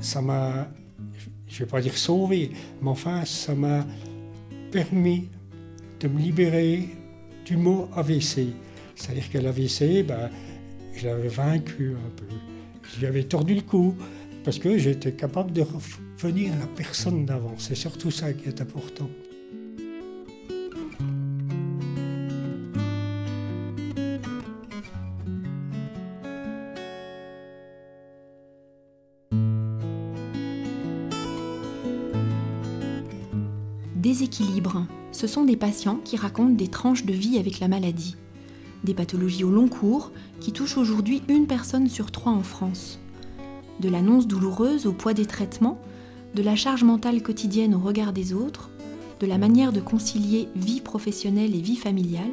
ça m'a, je ne vais pas dire sauvé, mais enfin, ça m'a permis de me libérer du mot AVC. C'est-à-dire que l'AVC, ben, je l'avais vaincu un peu. Je lui avais tordu le cou parce que j'étais capable de revenir à la personne d'avant. C'est surtout ça qui est important. Ce sont des patients qui racontent des tranches de vie avec la maladie. Des pathologies au long cours qui touchent aujourd'hui une personne sur trois en France. De l'annonce douloureuse au poids des traitements, de la charge mentale quotidienne au regard des autres, de la manière de concilier vie professionnelle et vie familiale,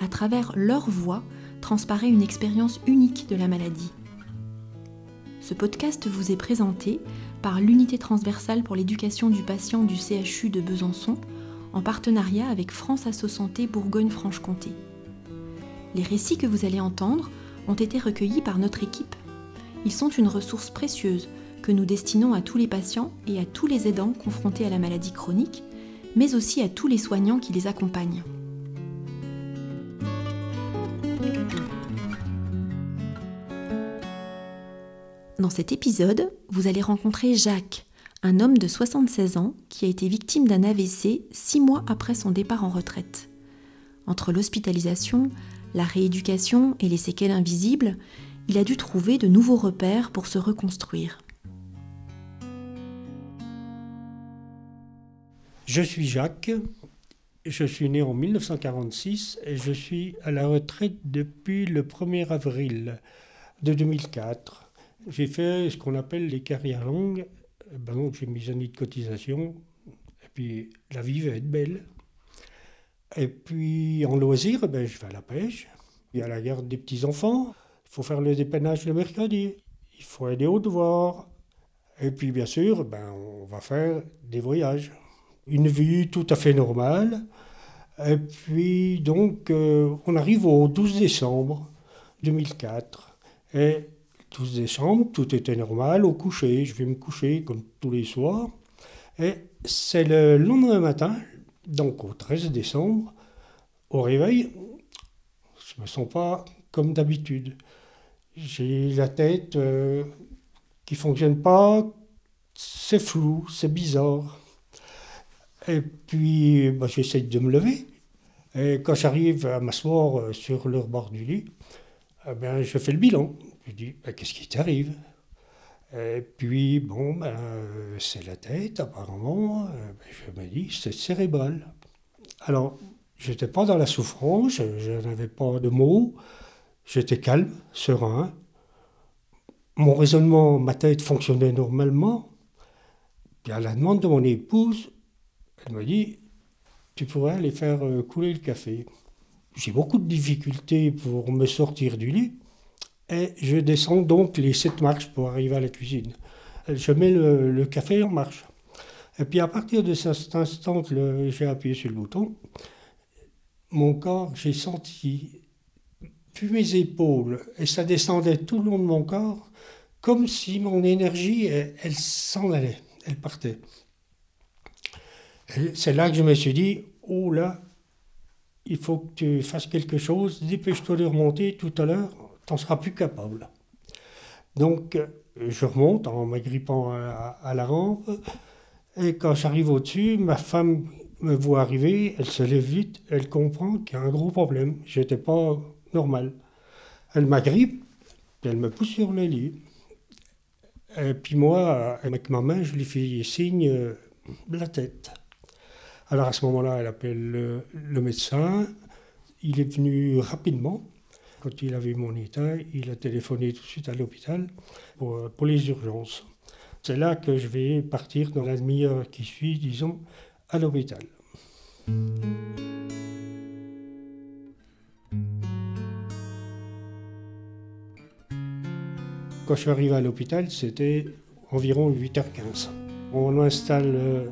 à travers leur voix transparaît une expérience unique de la maladie. Ce podcast vous est présenté par l'unité transversale pour l'éducation du patient du CHU de Besançon en partenariat avec France Asso Santé Bourgogne-Franche-Comté. Les récits que vous allez entendre ont été recueillis par notre équipe. Ils sont une ressource précieuse que nous destinons à tous les patients et à tous les aidants confrontés à la maladie chronique, mais aussi à tous les soignants qui les accompagnent. Dans cet épisode, vous allez rencontrer Jacques, un homme de 76 ans qui a été victime d'un AVC six mois après son départ en retraite. Entre l'hospitalisation, la rééducation et les séquelles invisibles, il a dû trouver de nouveaux repères pour se reconstruire. Je suis Jacques, je suis né en 1946 et je suis à la retraite depuis le 1er avril de 2004 j'ai fait ce qu'on appelle les carrières longues. Eh ben donc j'ai mis années de cotisation. Et puis la vie va être belle. Et puis en loisir, ben, je vais à la pêche. Il y a la garde des petits-enfants. Il faut faire le dépannage le mercredi. Il faut aller au devoir. Et puis bien sûr, ben, on va faire des voyages. Une vie tout à fait normale. Et puis donc, euh, on arrive au 12 décembre 2004. Et 12 décembre, tout était normal, au coucher, je vais me coucher comme tous les soirs. Et c'est le lendemain matin, donc au 13 décembre, au réveil, je ne me sens pas comme d'habitude. J'ai la tête euh, qui ne fonctionne pas, c'est flou, c'est bizarre. Et puis, bah, j'essaye de me lever. Et quand j'arrive à m'asseoir euh, sur le bord du lit, eh bien, je fais le bilan. Je dis, ben, qu'est-ce qui t'arrive? Et puis, bon, ben, c'est la tête, apparemment. Ben, je me dis, c'est cérébral. Alors, je n'étais pas dans la souffrance, je, n'avais pas de mots, j'étais calme, serein. Mon raisonnement, ma tête fonctionnait normalement. Puis à la demande de mon épouse, elle me dit, tu pourrais aller faire euh, couler le café. J'ai beaucoup de difficultés pour me sortir du lit. Et je descends donc les sept marches pour arriver à la cuisine. Je mets le, café en marche. Et puis à partir de cet instant que j'ai appuyé sur le bouton, mon corps, j'ai senti, puis mes épaules, et ça descendait tout le long de mon corps, comme si mon énergie, elle, s'en allait, elle partait. C'est là que je me suis dit, oh là, il faut que tu fasses quelque chose, dépêche-toi de remonter tout à l'heure, t'en seras plus capable. Donc, je remonte en m'agrippant à, la rampe. Et quand j'arrive au-dessus, ma femme me voit arriver, elle se lève vite, elle comprend qu'il y a un gros problème. J'étais pas normal. Elle m'agrippe, elle me pousse sur le lit. Et puis moi, avec ma main, je lui fais signe de la tête. Alors à ce moment-là, elle appelle le médecin. Il est venu rapidement. Quand il a vu mon état, il a téléphoné tout de suite à l'hôpital pour, les urgences. C'est là que je vais partir dans la demi-heure qui suit, disons, à l'hôpital. Quand je suis arrivé à l'hôpital, c'était environ 8h15. On m'installe euh,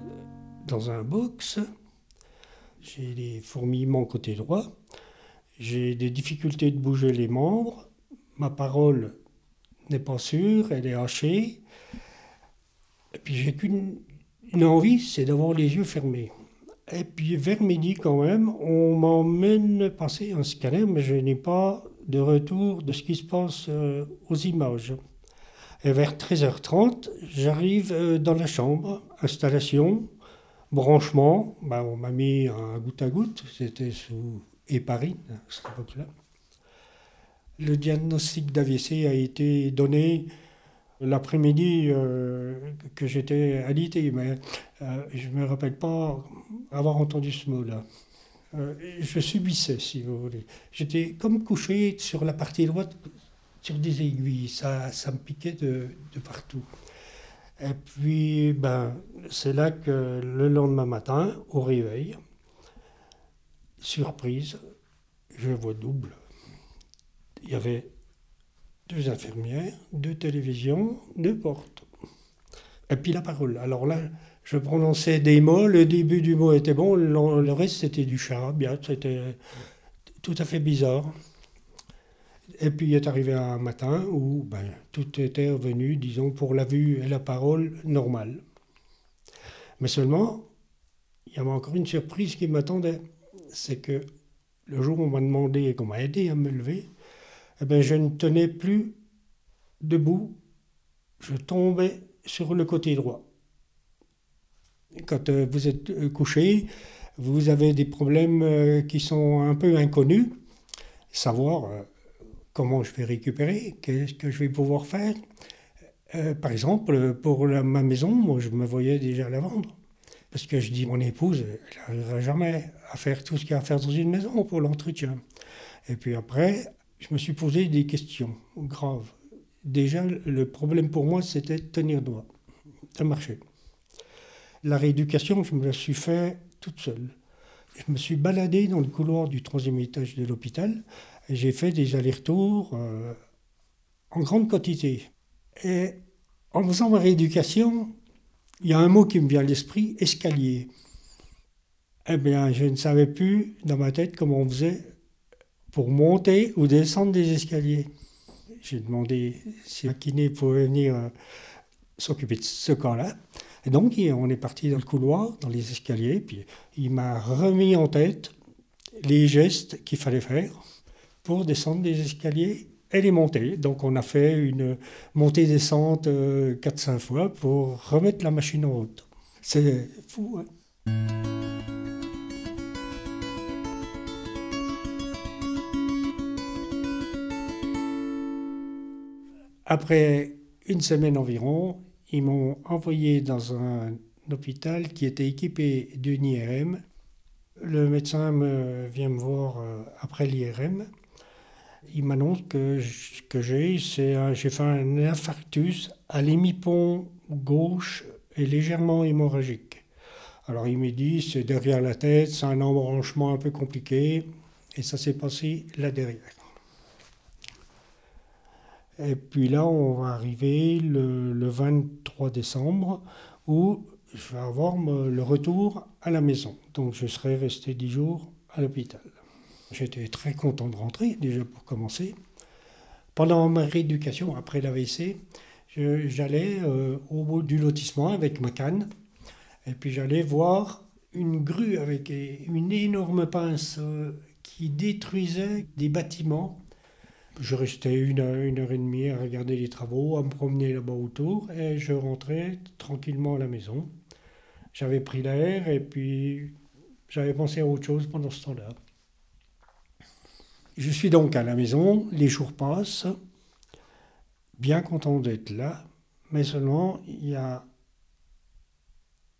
dans un box. J'ai des fourmillements côté droit. J'ai des difficultés de bouger les membres. Ma parole n'est pas sûre, elle est hachée. Et puis j'ai qu'une une envie, c'est d'avoir les yeux fermés. Et puis vers midi quand même, on m'emmène passer un scanner, mais je n'ai pas de retour de ce qui se passe euh, aux images. Et vers 13h30, j'arrive euh, dans la chambre, installation, branchement, ben, on m'a mis un goutte à goutte, c'était sous héparine à cette époque-là. Le diagnostic d'AVC a été donné l'après-midi euh, que j'étais alité, mais euh, je ne me rappelle pas avoir entendu ce mot-là. Euh, je subissais, si vous voulez. J'étais comme couché sur la partie droite, sur des aiguilles. Ça, ça me piquait de, de partout. Et puis, ben, c'est là que le lendemain matin, au réveil, surprise, je vois double. Il y avait deux infirmières, deux télévisions, deux portes. Et puis la parole. Alors là, je prononçais des mots, le début du mot était bon, le reste c'était du bien, c'était tout à fait bizarre. Et puis il est arrivé un matin où ben, tout était revenu, disons, pour la vue et la parole normale. Mais seulement, il y avait encore une surprise qui m'attendait. C'est que le jour où on m'a demandé et qu'on m'a aidé à me lever, eh ben, je ne tenais plus debout, je tombais sur le côté droit. Quand euh, vous êtes euh, couché, vous avez des problèmes euh, qui sont un peu inconnus, savoir comment je vais récupérer, qu'est-ce que je vais pouvoir faire. par exemple, pour ma maison, moi, je me voyais déjà la vendre. Parce que je dis, mon épouse, elle n'arrivera jamais à faire tout ce qu'il y a à faire dans une maison pour l'entretien. Et puis après, je me suis posé des questions graves. Déjà, le problème pour moi, c'était de tenir droit, de marcher. La rééducation, je me la suis fait toute seule. Je me suis baladé dans le couloir du troisième étage de l'hôpital j'ai fait des allers-retours euh, en grande quantité. Et en faisant ma rééducation, il y a un mot qui me vient à l'esprit, escalier. Eh bien, je ne savais plus dans ma tête comment on faisait pour monter ou descendre des escaliers. J'ai demandé si un kiné pouvait venir euh, s'occuper de ce cas-là. Et donc, on est parti dans le couloir, dans les escaliers, puis il m'a remis en tête les gestes qu'il fallait faire pour descendre des escaliers et les monter. Donc, on a fait une montée-descente 4-5 euh, fois pour remettre la machine en route. C'est fou, hein Après une semaine environ, ils m'ont envoyé dans un hôpital qui était équipé d'une IRM. Le médecin me vient me voir euh, après l'IRM. Il m'annonce que que j'ai, c'est j'ai fait un infarctus à l'hémipont gauche et légèrement hémorragique. Alors il me dit c'est derrière la tête, c'est un embranchement un peu compliqué et ça s'est passé là derrière. Et puis là, on va arriver le, 23 décembre où je vais avoir le retour à la maison. Donc je serai resté dix jours à l'hôpital. J'étais très content de rentrer, déjà pour commencer. Pendant ma rééducation, après l'AVC, j'allais euh, au bout du lotissement avec ma canne, et puis j'allais voir une grue avec une énorme pince euh, qui détruisait des bâtiments je restais une heure, une heure et demie à regarder les travaux, à me promener là-bas autour, et je rentrais tranquillement à la maison. J'avais pris l'air et puis j'avais pensé à autre chose pendant ce temps-là. Je suis donc à la maison, les jours passent, bien content d'être là, mais seulement il y a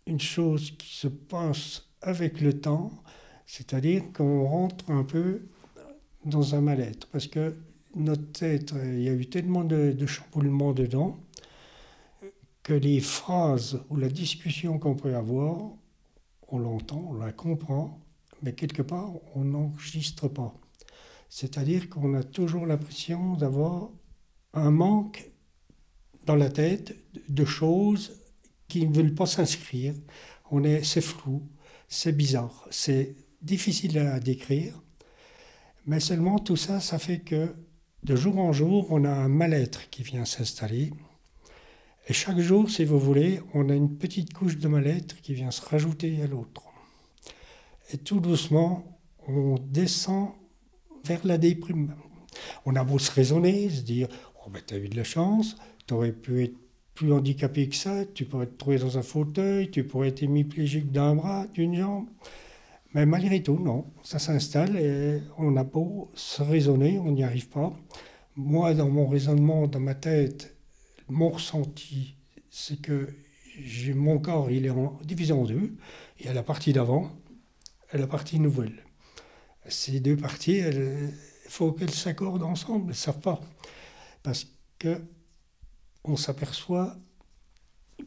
une chose qui se passe avec le temps, c'est-à-dire qu'on rentre un peu dans un mal-être, parce que notre tête, il y a eu tellement de, de chamboulements dedans que les phrases ou la discussion qu'on peut avoir, on l'entend, on la comprend, mais quelque part, on n'enregistre pas. C'est-à-dire qu'on a toujours l'impression d'avoir un manque dans la tête de choses qui ne veulent pas s'inscrire. On est, c'est flou, c'est bizarre, c'est difficile à décrire, mais seulement tout ça, ça fait que de jour en jour, on a un mal-être qui vient s'installer. Et chaque jour, si vous voulez, on a une petite couche de mal-être qui vient se rajouter à l'autre. Et tout doucement, on descend vers la déprime. On a beau se raisonner, se dire Oh, ben, t'as eu de la chance, t'aurais pu être plus handicapé que ça, tu pourrais te trouver dans un fauteuil, tu pourrais être hémiplégique d'un bras, d'une jambe. Mais malgré tout, non, ça s'installe et on a beau se raisonner, on n'y arrive pas. Moi, dans mon raisonnement, dans ma tête, mon ressenti, c'est que mon corps, il est divisé en deux. Il y a la partie d'avant et la partie nouvelle. Ces deux parties, il faut qu'elles s'accordent ensemble, elles ne savent pas. Parce que on s'aperçoit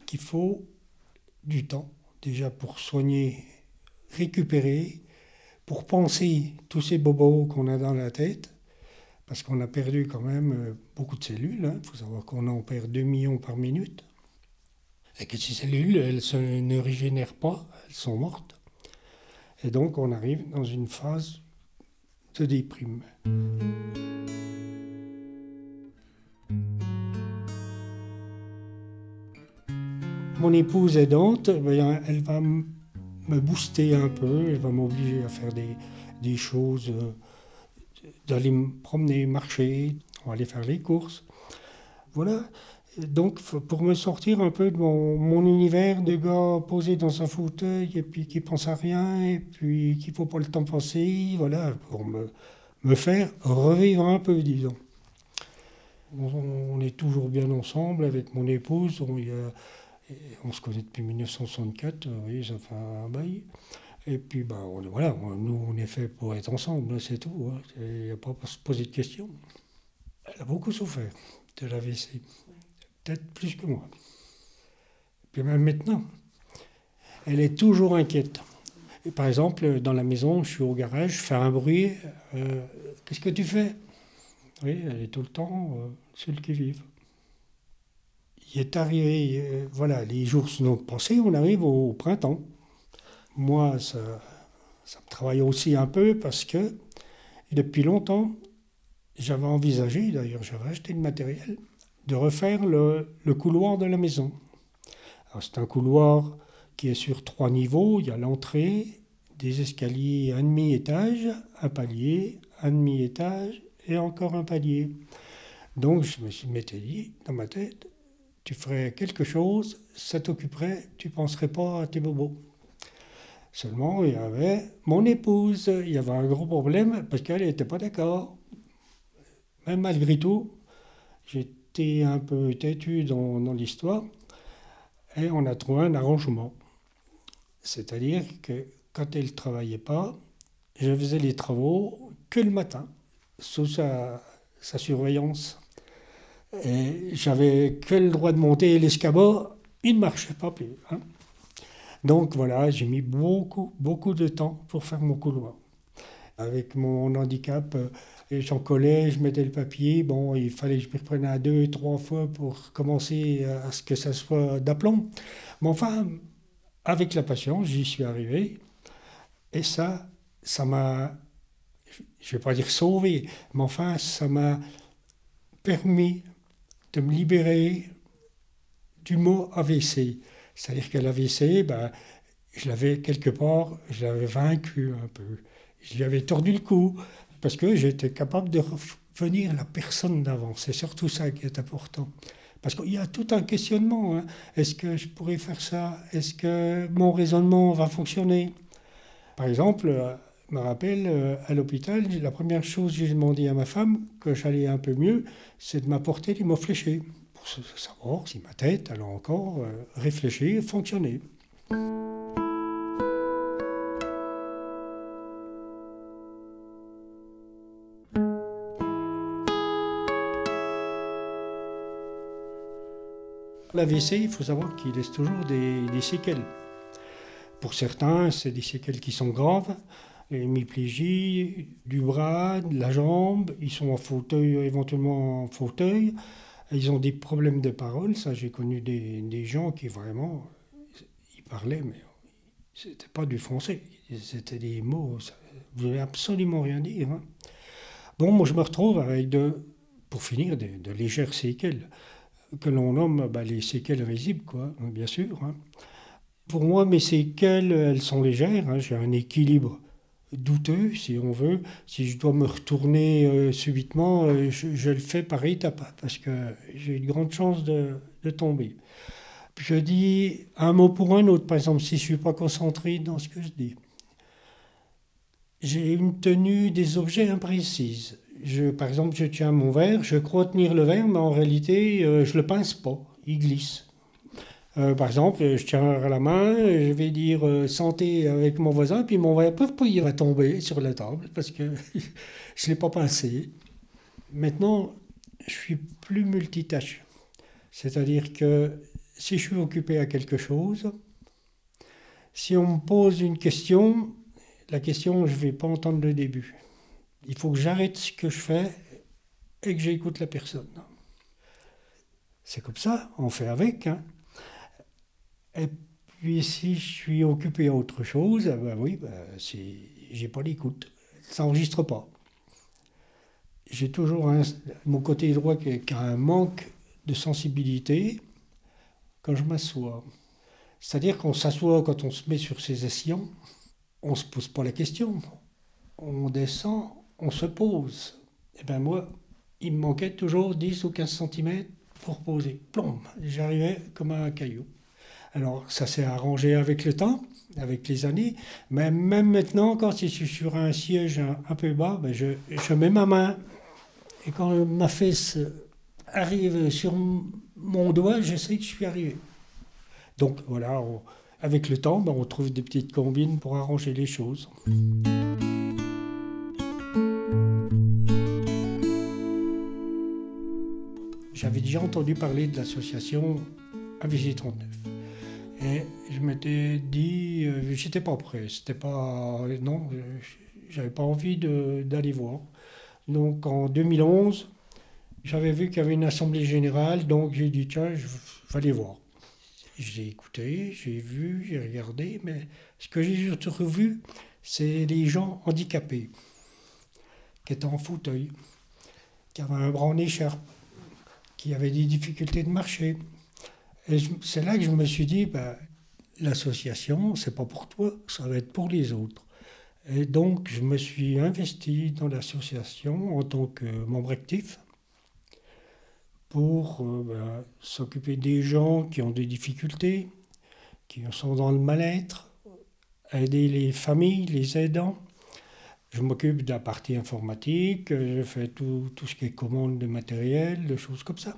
qu'il faut du temps déjà pour soigner, récupérer, pour penser tous ces bobos qu'on a dans la tête, parce qu'on a perdu quand même euh, beaucoup de cellules. Il hein. faut savoir qu'on en perd 2 millions par minute. Et que ces cellules, elles ne régénèrent pas, elles sont mortes. Et donc on arrive dans une phase de déprime. Mon épouse aidante, elle va me booster un peu, elle va m'obliger à faire des, choses, euh, d'aller me promener, marcher, aller faire les courses. Voilà. Donc, pour me sortir un peu de mon, mon, univers de gars posé dans un fauteuil et puis qui pense à rien et puis qu'il faut pas le temps passer, voilà, pour me, me faire revivre un peu, disons. On, est toujours bien ensemble avec mon épouse. On, a, on se connaît depuis 1964, vous voyez, ça fait un bail. Et puis, bah, voilà, nous, on est fait pour être ensemble, c'est tout. Hein. Il n'y a pas à se poser de questions. Elle a beaucoup souffert de la l'AVC, peut-être plus que moi. Et puis même maintenant, elle est toujours inquiète. Par exemple, dans la maison, je suis au garage, je fais un bruit. Euh, qu'est-ce que tu fais? Oui, elle est tout le temps euh, seule qui vive il est arrivé, euh, voilà, les jours sont passés, on arrive au, printemps. Moi, ça, ça, me travaille aussi un peu parce que depuis longtemps, j'avais envisagé, d'ailleurs j'avais acheté le matériel, de refaire le, couloir de la maison. c'est un couloir qui est sur trois niveaux. Il y a l'entrée, des escaliers un demi-étage, un palier, un demi-étage et encore un palier. Donc je me suis dit dans ma tête, tu ferais quelque chose, ça t'occuperait, tu penserais pas à tes bobos. Seulement, il y avait mon épouse, il y avait un gros problème parce qu'elle n'était pas d'accord. Même malgré tout, j'étais un peu têtu dans, dans l'histoire et on a trouvé un arrangement. C'est-à-dire que quand elle ne travaillait pas, je faisais les travaux que le matin, sous sa, sa surveillance. Et j'avais que le droit de monter l'escabeau, il ne marchait pas plus. Hein. Donc voilà, j'ai mis beaucoup, beaucoup de temps pour faire mon couloir. Avec mon handicap, euh, j'en collais, je mettais le papier. Bon, il fallait que je m'y reprenne à deux, trois fois pour commencer à ce que ça soit d'aplomb. Mais enfin, avec la patience, j'y suis arrivé. Et ça, ça m'a, je ne vais pas dire sauvé, mais enfin, ça m'a permis de me libérer du mot AVC. C'est-à-dire que l'AVC, ben, je l'avais quelque part, je l'avais vaincu un peu. Je lui avais tordu le cou parce que j'étais capable de revenir à la personne d'avant. C'est surtout ça qui est important. Parce qu'il y a tout un questionnement. Hein. Est-ce que je pourrais faire ça? Est-ce que mon raisonnement va fonctionner? Par exemple, je me rappelle, euh, à l'hôpital, la première chose que j'ai demandé à ma femme, que j'allais un peu mieux, c'est de m'apporter des mots fléchés, pour savoir si ma tête allait encore euh, réfléchir fonctionner. L'AVC, il faut savoir qu'il laisse toujours des, séquelles. Pour certains, c'est des séquelles qui sont graves hémiplégie du bras, de la jambe, ils sont en fauteuil, éventuellement en fauteuil, ils ont des problèmes de parole, ça j'ai connu des, gens qui vraiment, ils parlaient, mais c'était pas du français, c'était des mots, ça ne voulait absolument rien dire. Hein. Bon, moi je me retrouve avec pour finir, de, de légères séquelles. Que l'on nomme bah, les séquelles risibles, quoi, bien sûr. Hein. Pour moi, mes séquelles, elles sont légères. Hein. J'ai un équilibre douteux, si on veut. Si je dois me retourner euh, subitement, euh, je, le fais par étapes, parce que j'ai une grande chance de, tomber. Je dis un mot pour un autre, par exemple, si je ne suis pas concentré dans ce que je dis. J'ai une tenue des objets imprécise. Je, par exemple, je tiens mon verre, je crois tenir le verre, mais en réalité, euh, je ne le pince pas, il glisse. Euh, par exemple, je tiens à la main, je vais dire euh, santé avec mon voisin, puis mon verre, il va tomber sur la table parce que je ne l'ai pas pincé. Maintenant, je suis plus multitâche. C'est-à-dire que si je suis occupé à quelque chose, si on me pose une question, la question, je ne vais pas entendre le début. Il faut que j'arrête ce que je fais et que j'écoute la personne. C'est comme ça, on fait avec. Hein. Et puis si je suis occupé à autre chose, ben oui, ben, j'ai pas d'écoute. Ça n'enregistre pas. J'ai toujours mon côté droit qui, a un manque de sensibilité quand je m'assois. C'est-à-dire qu'on s'assoit quand on se met sur ses assillons, on ne se pose pas la question. On descend, on se pose. Et ben moi, il me manquait toujours 10 ou 15 cm pour poser. Plomb, j'arrivais comme un caillou. Alors ça s'est arrangé avec le temps, avec les années, mais même maintenant, quand je suis sur un siège un, peu bas, ben je, je, mets ma main et quand ma fesse arrive sur mon doigt, je sais que je suis arrivé. Donc voilà, avec le temps, ben on trouve des petites combines pour arranger les choses. J'avais déjà entendu parler de l'association AVG39. Et je m'étais dit, euh, j'étais pas prêt, c'était pas, non, j'avais pas envie d'aller voir. Donc en 2011, j'avais vu qu'il y avait une assemblée générale, donc j'ai dit tiens, je vais aller voir. J'ai écouté, j'ai vu, j'ai regardé, mais ce que j'ai surtout vu, c'est les gens handicapés, qui étaient en fauteuil, qui avaient un bras en écharpe, qui avaient des difficultés de marcher, et c'est là que je me suis dit, ben, l'association, c'est pas pour toi, ça va être pour les autres. Et donc, je me suis investi dans l'association en tant que membre actif pour euh, ben, s'occuper des gens qui ont des difficultés, qui sont dans le mal-être, aider les familles, les aidants. Je m'occupe de la partie informatique, je fais tout, tout ce qui est commande de matériel, de choses comme ça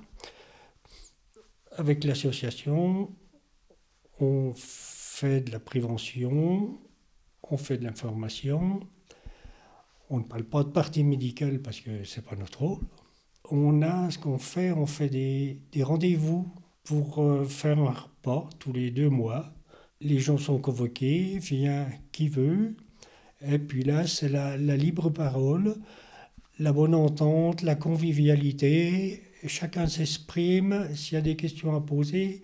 avec l'association, on fait de la prévention, on fait de l'information. On ne parle pas de partie médicale parce que ce n'est pas notre rôle. On a ce qu'on fait, on fait des, rendez-vous pour euh, faire un repas tous les deux mois. Les gens sont convoqués, vient qui veut. Et puis là, c'est la, la libre parole, la bonne entente, la convivialité chacun s'exprime, s'il y a des questions à poser,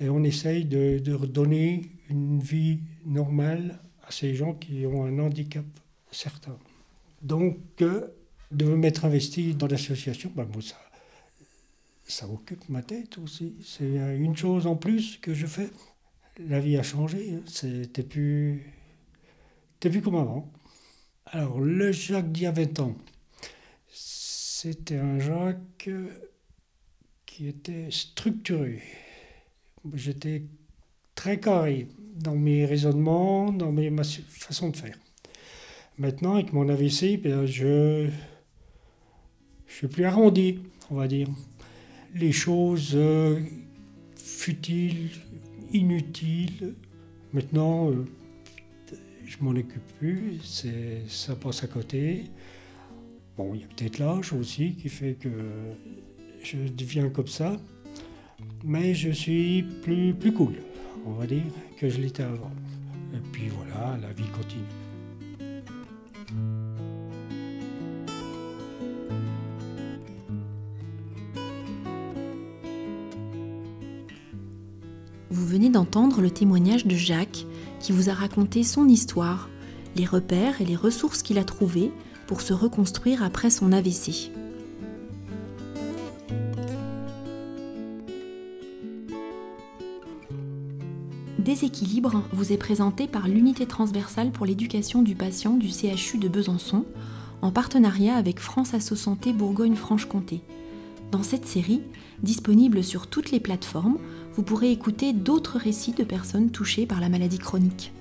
et on essaye de, de redonner une vie normale à ces gens qui ont un handicap certain. Donc, de me mettre investi dans l'association, ben ça, ça occupe ma tête aussi. C'est une chose en plus que je fais. La vie a changé, hein. c'était plus, plus comme avant? Alors, le Jacques d'il y a 20 ans, c'était un Jacques qui était structuré. J'étais très carré dans mes raisonnements, dans mes, ma façon de faire. Maintenant, avec mon AVC, ben, je, je suis plus arrondi, on va dire. Les choses euh, futiles, inutiles, maintenant, euh, je m'en occupe plus, ça passe à côté. Bon, il y a peut-être l'âge aussi qui fait que je deviens comme ça, mais je suis plus, plus cool, on va dire, que je l'étais avant. Et puis voilà, la vie continue. Vous venez d'entendre le témoignage de Jacques qui vous a raconté son histoire, les repères et les ressources qu'il a trouvées pour se reconstruire après son AVC. Déséquilibre vous est présenté par l'unité transversale pour l'éducation du patient du CHU de Besançon, en partenariat avec France Asso Santé Bourgogne-Franche-Comté. Dans cette série, disponible sur toutes les plateformes, vous pourrez écouter d'autres récits de personnes touchées par la maladie chronique.